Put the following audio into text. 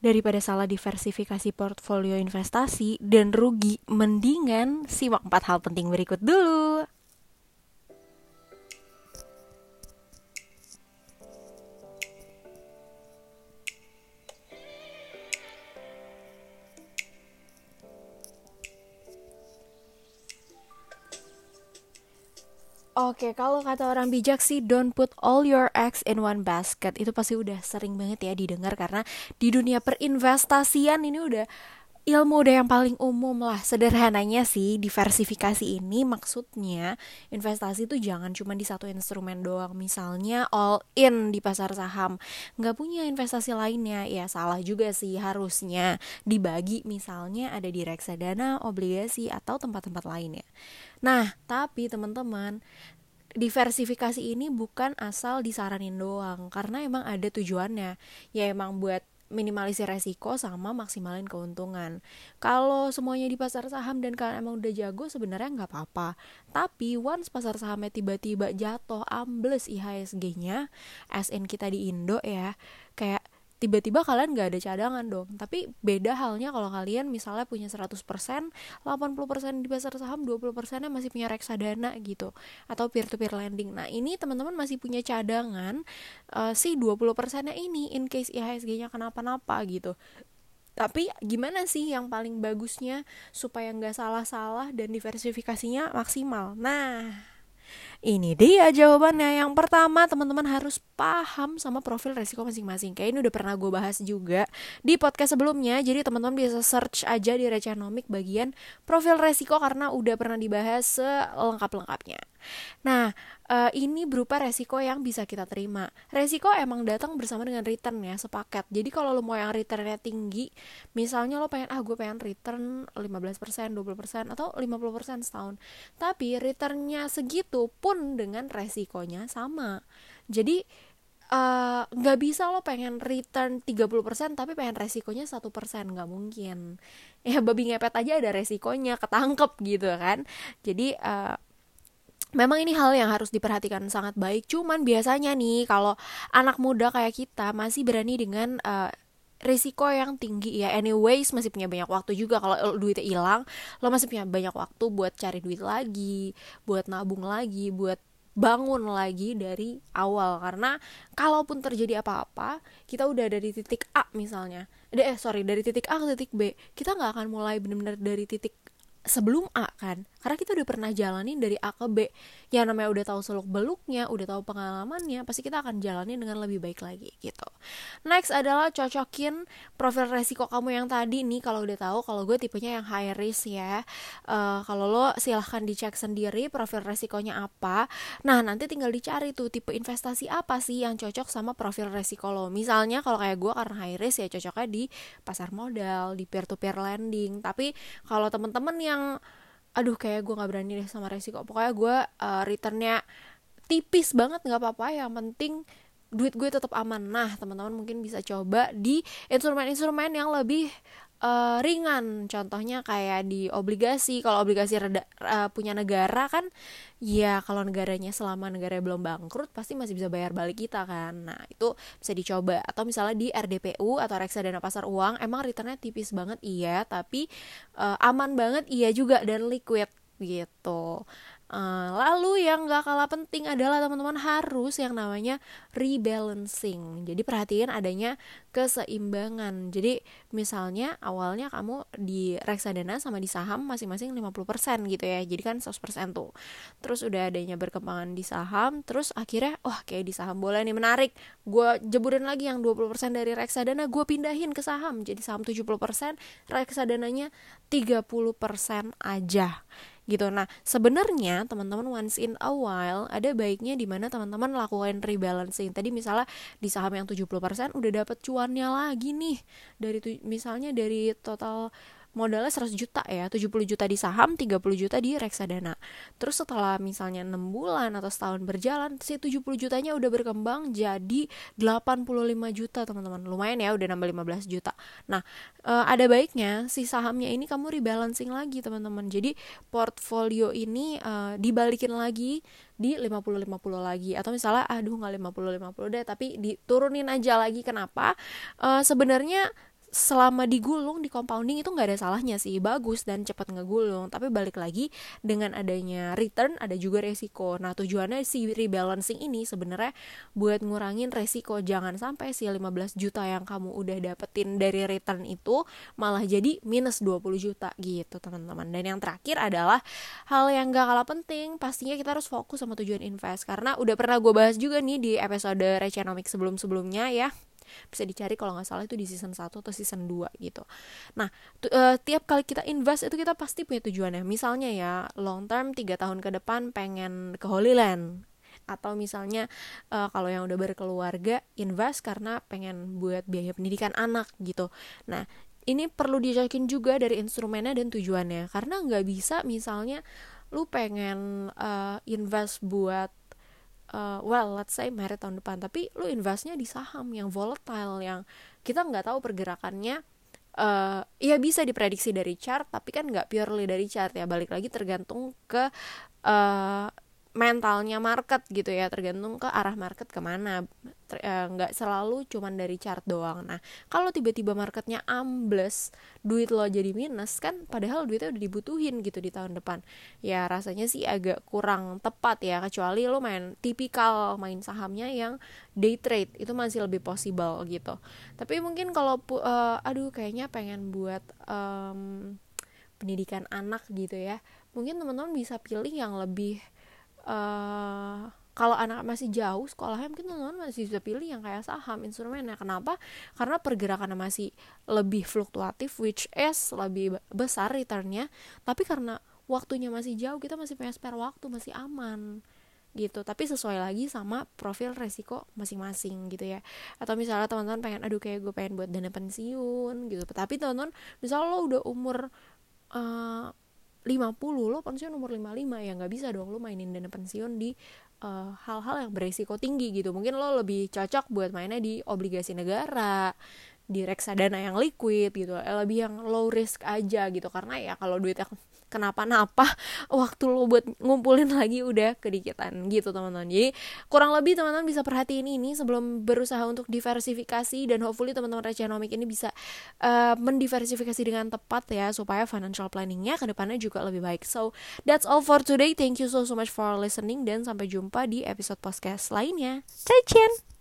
Daripada salah diversifikasi portfolio investasi dan rugi, mendingan simak empat hal penting berikut dulu. Oke, kalau kata orang bijak sih don't put all your eggs in one basket. Itu pasti udah sering banget ya didengar karena di dunia perinvestasian ini udah ilmu udah yang paling umum lah. Sederhananya sih diversifikasi ini maksudnya investasi itu jangan cuma di satu instrumen doang. Misalnya all in di pasar saham. Nggak punya investasi lainnya. Ya salah juga sih harusnya dibagi. Misalnya ada di reksadana obligasi atau tempat-tempat lainnya nah tapi teman-teman diversifikasi ini bukan asal disaranin doang. Karena emang ada tujuannya. Ya emang buat minimalisir resiko sama maksimalin keuntungan. Kalau semuanya di pasar saham dan kalian emang udah jago sebenarnya nggak apa-apa. Tapi once pasar sahamnya tiba-tiba jatuh ambles IHSG-nya, SN kita di Indo ya, kayak tiba-tiba kalian gak ada cadangan dong. Tapi beda halnya kalau kalian misalnya punya 100% 80% di pasar saham 20% nya masih punya reksadana gitu atau peer to peer lending. Nah ini teman-teman masih punya cadangan uh, si 20% nya ini in case IHSG nya kenapa-napa gitu. Tapi gimana sih yang paling bagusnya supaya nggak salah-salah dan diversifikasinya maksimal? Nah ini dia jawabannya. Yang pertama, teman-teman harus paham sama profil resiko masing-masing. Kayak ini udah pernah gue bahas juga di podcast sebelumnya. Jadi teman-teman bisa search aja di Recanomic bagian profil resiko karena udah pernah dibahas selengkap-lengkapnya. Nah, uh, ini berupa resiko yang bisa kita terima. Resiko emang datang bersama dengan return ya, sepaket. Jadi kalau lo mau yang returnnya tinggi, misalnya lo pengen, ah gue pengen return 15%, 20%, atau 50% setahun. Tapi returnnya segitu pun dengan resikonya sama. Jadi eh, nggak uh, bisa lo pengen return 30% tapi pengen resikonya satu persen nggak mungkin ya babi ngepet aja ada resikonya ketangkep gitu kan jadi uh, Memang ini hal yang harus diperhatikan sangat baik. Cuman biasanya nih kalau anak muda kayak kita masih berani dengan uh, risiko yang tinggi ya. Anyways masih punya banyak waktu juga kalau duitnya hilang, lo masih punya banyak waktu buat cari duit lagi, buat nabung lagi, buat bangun lagi dari awal karena kalaupun terjadi apa-apa kita udah dari titik A misalnya eh sorry dari titik A ke titik B kita nggak akan mulai benar-benar dari titik sebelum A kan. Karena kita udah pernah jalanin dari A ke B. Yang namanya udah tahu seluk beluknya udah tahu pengalamannya pasti kita akan jalanin dengan lebih baik lagi gitu. Next adalah cocokin profil resiko kamu yang tadi nih kalau udah tahu kalau gue tipenya yang high risk ya. Uh, kalau lo silahkan dicek sendiri profil resikonya apa. Nah nanti tinggal dicari tuh tipe investasi apa sih yang cocok sama profil resiko lo. Misalnya kalau kayak gue karena high risk ya cocoknya di pasar modal di peer to peer lending. Tapi kalau temen-temen yang aduh kayak gue nggak berani deh sama resiko. Pokoknya gue uh, returnnya tipis banget nggak apa-apa. Yang penting duit gue tetap aman. Nah teman-teman mungkin bisa coba di instrumen-instrumen yang lebih uh, ringan. Contohnya kayak di obligasi. Kalau obligasi reda, uh, punya negara kan ya kalau negaranya selama negara belum bangkrut pasti masih bisa bayar balik kita kan. Nah itu bisa dicoba. Atau misalnya di RDPU atau reksadana pasar uang emang returnnya tipis banget iya. Tapi uh, aman banget iya juga. Dan liquid gitu Uh, lalu yang gak kalah penting adalah teman-teman harus yang namanya rebalancing. Jadi perhatiin adanya keseimbangan. Jadi misalnya awalnya kamu di reksadana sama di saham masing-masing 50% gitu ya. Jadi kan 100% tuh. Terus udah adanya berkembangan di saham, terus akhirnya wah oh, kayak di saham boleh nih menarik. Gue jeburin lagi yang 20% dari reksadana gue pindahin ke saham. Jadi saham 70%, reksadananya 30% aja gitu. Nah, sebenarnya teman-teman once in a while ada baiknya di mana teman-teman lakukan rebalancing. Tadi misalnya di saham yang 70% udah dapat cuannya lagi nih dari misalnya dari total modalnya 100 juta ya 70 juta di saham 30 juta di reksadana. Terus setelah misalnya 6 bulan atau setahun berjalan si 70 jutanya udah berkembang jadi 85 juta teman-teman. Lumayan ya udah nambah 15 juta. Nah e, ada baiknya si sahamnya ini kamu rebalancing lagi teman-teman. Jadi portfolio ini e, dibalikin lagi di 50-50 lagi. Atau misalnya aduh nggak 50-50 deh tapi diturunin aja lagi. Kenapa? E, sebenarnya selama digulung di compounding itu nggak ada salahnya sih. Bagus dan cepat ngegulung. Tapi balik lagi dengan adanya return ada juga resiko. Nah tujuannya si rebalancing ini sebenarnya buat ngurangin resiko. Jangan sampai si 15 juta yang kamu udah dapetin dari return itu malah jadi minus 20 juta gitu teman-teman. Dan yang terakhir adalah hal yang gak kalah penting pastinya kita harus fokus sama tujuan invest. Karena udah pernah gue bahas juga nih di episode Reconomic sebelum-sebelumnya ya bisa dicari kalau nggak salah itu di season 1 atau season 2 gitu. Nah uh, tiap kali kita invest itu kita pasti punya tujuannya. Misalnya ya long term 3 tahun ke depan pengen ke Holy Land. Atau misalnya uh, kalau yang udah berkeluarga invest karena pengen buat biaya pendidikan anak gitu. Nah ini perlu dicocokin juga dari instrumennya dan tujuannya. Karena nggak bisa misalnya lu pengen uh, invest buat uh, well let's say merit tahun depan. Tapi lu investnya di saham yang volatile yang kita nggak tahu pergerakannya uh, ya bisa diprediksi dari chart tapi kan nggak purely dari chart ya. Balik lagi tergantung ke uh, mentalnya market gitu ya tergantung ke arah market ke mana. Eh, nggak selalu cuman dari chart doang. Nah kalau tiba-tiba marketnya ambles duit lo jadi minus kan padahal duitnya udah dibutuhin gitu di tahun depan. Ya rasanya sih agak kurang tepat ya kecuali lo main tipikal main sahamnya yang day trade itu masih lebih possible gitu. Tapi mungkin kalau uh, aduh kayaknya pengen buat um, pendidikan anak gitu ya mungkin teman-teman bisa pilih yang lebih uh, kalau anak masih jauh sekolahnya mungkin teman-teman masih bisa pilih yang kayak saham instrumennya kenapa? Karena pergerakannya masih lebih fluktuatif which is lebih besar returnnya. Tapi karena waktunya masih jauh kita masih punya spare waktu masih aman gitu. Tapi sesuai lagi sama profil resiko masing-masing gitu ya. Atau misalnya teman-teman pengen aduh kayak gue pengen buat dana pensiun gitu. Tapi teman-teman misalnya lo udah umur uh, 50 lo pensiun umur 55 ya nggak bisa dong lo mainin dana pensiun di eh, hal-hal uh, yang beresiko tinggi gitu. Mungkin lo lebih cocok buat mainnya di obligasi negara di reksadana yang liquid gitu eh, lebih yang low risk aja gitu. Karena ya kalau duitnya kenapa-napa waktu lo buat ngumpulin lagi udah kedikitan gitu teman-teman. Jadi kurang lebih teman-teman bisa perhatiin ini sebelum berusaha untuk diversifikasi dan hopefully teman-teman Rechanomic ini bisa uh, mendiversifikasi dengan tepat ya supaya financial planningnya ke depannya juga lebih baik. So that's all for today. Thank you so so much for listening dan sampai jumpa di episode podcast lainnya. 再见